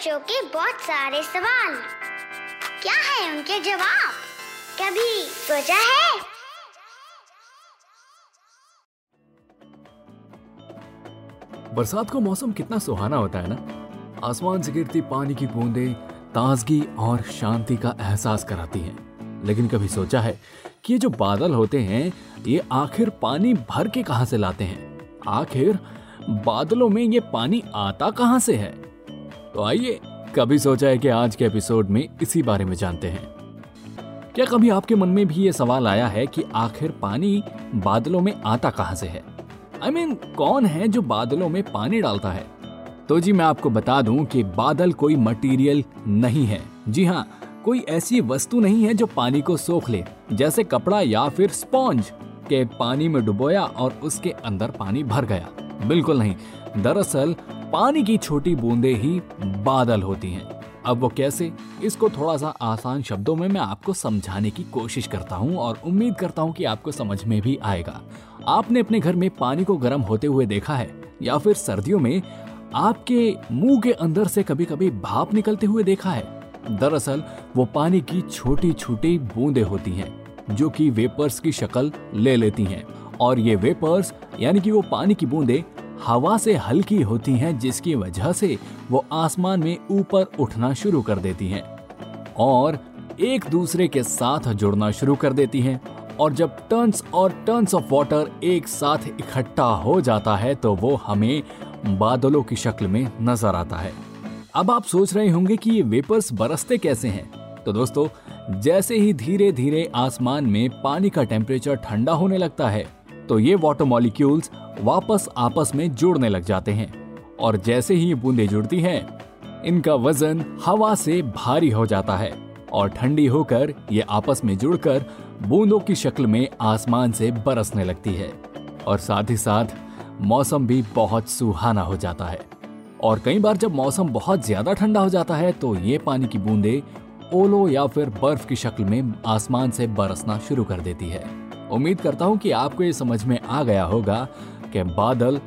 बच्चों के बहुत सारे सवाल। क्या है उनके जवाब? कभी सोचा है? बरसात का मौसम कितना सुहाना होता है ना? आसमान से गिरती पानी की बूंदें ताजगी और शांति का एहसास कराती हैं। लेकिन कभी सोचा है कि ये जो बादल होते हैं, ये आखिर पानी भर के कहाँ से लाते हैं? आखिर बादलों में ये पानी आता कहाँ से है? तो आइए कभी सोचा है कि आज के एपिसोड में इसी बारे में जानते हैं। क्या कभी आपके मन में भी ये सवाल आया है कि आखिर पानी बादलों में आता कहाँ से है? आई I मीन mean, कौन है जो बादलों में पानी डालता है? तो जी मैं आपको बता दूँ कि बादल कोई मटेरियल नहीं है। जी हाँ कोई ऐसी वस्तु नहीं है जो पानी को सोख ले जैसे कपड़ा या फिर स्पॉन्ज के पानी में डुबोया और उसके अंदर पानी भर गया। बिल्कुल नहीं। दरअसल पानी की छोटी बूंदे ही बादल होती हैं। अब वो कैसे? इसको थोड़ा सा आसान शब्दों में मैं आपको समझाने की कोशिश करता हूँ और उम्मीद करता हूँ कि आपको समझ में भी आएगा। आपने अपने घर में पानी को गर्म होते हुए देखा है या फिर सर्दियों में आपके मुँह के अंदर से कभी कभी भाप निकलते हुए देखा है? दरअसल, वो पानी की छोटी छोटी बूंदे होती हैं, जो कि वेपर्स की शक्ल ले लेती हैं। और ये वेपर्स, यानी कि वो पानी की बूंदें हवा से हल्की होती हैं, जिसकी वजह से वो आसमान में ऊपर उठना शुरू कर देती हैं और एक दूसरे के साथ जुड़ना शुरू कर देती हैं। और जब टन्स और टन्स ऑफ़ वाटर एक साथ इकट्ठा हो जाता है तो वो हमें बादलों की शक्ल में नज़र आता है। अब आप सोच रहे होंगे कि ये वेपर्स बरसते कैसे हैं? तो दोस्तों, जैसे ही धीरे धीरे आसमान में पानी का टेम्परेचर ठंडा होने लगता है तो ये वाटर मॉलिक्यूल्स वापस आपस में जुड़ने लग जाते हैं। और जैसे ही बूंदे जुड़ती हैं, इनका वज़न हवा से भारी हो जाता है और ठंडी होकर ये आपस में जुड़कर बूंदों की शक्ल में आसमान से बरसने लगती है। और साथ ही साथ मौसम भी बहुत सुहाना हो जाता है। और कई बार जब मौसम बहुत ज़्यादा ठंडा हो जाता है तो ये पानी की बूंदें ओलो या फिर बर्फ़ की शक्ल में आसमान से बरसना शुरू कर देती है। उम्मीद करता हूँ कि आपको ये समझ में आ गया होगा कि बादल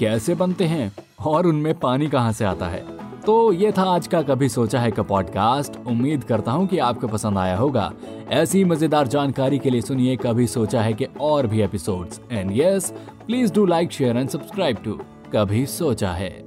कैसे बनते हैं और उनमें पानी कहाँ से आता है? तो ये था आज का कभी सोचा है का पॉडकास्ट उम्मीद करता हूँ कि आपको पसंद आया होगा। ऐसी मज़ेदार जानकारी के लिए सुनिए कभी सोचा है कि और भी episodes and yes please do like share and subscribe to कभी सोचा है।